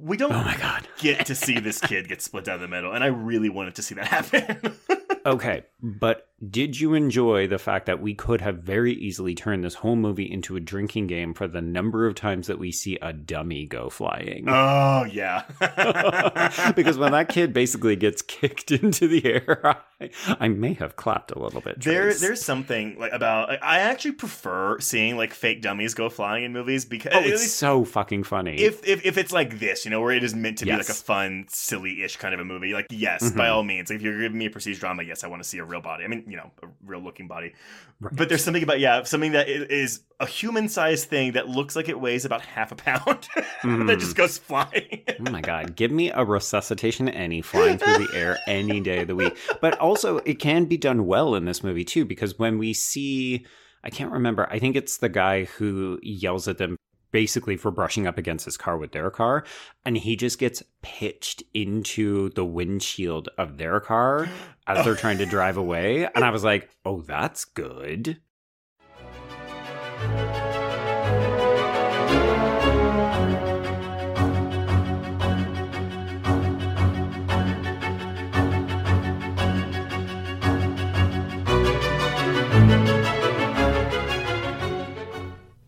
We don't Oh my god. get to see this kid get split down the middle, and I really wanted to see that happen. Okay, but did you enjoy the fact that we could have very easily turned this whole movie into a drinking game for the number of times that we see a dummy go flying? oh yeah. because when that kid basically gets kicked into the air, I, I may have clapped a little bit. There, Trace. there's something like about. Like, I actually prefer seeing like fake dummies go flying in movies because oh, it's so fucking funny. if, if if it's like this, you know, where it is meant to be like a fun, silly-ish kind of a movie, like yes, by Mhm. all means. Like, if you're giving me a prestige drama, yes, I want to see a real body. I mean, you know, a real-looking body. Right. But there's something about yeah, something that is a human-sized thing that looks like it weighs about half a pound that Mhm. just goes flying. Oh my god, give me a Resusci Anne flying through the air any day of the week. But also it can be done well in this movie too, because when we see I can't remember, I think it's the guy who yells at them basically for brushing up against his car with their car, and he just gets pitched into the windshield of their car as they're trying to drive away. And I was like, oh, that's good.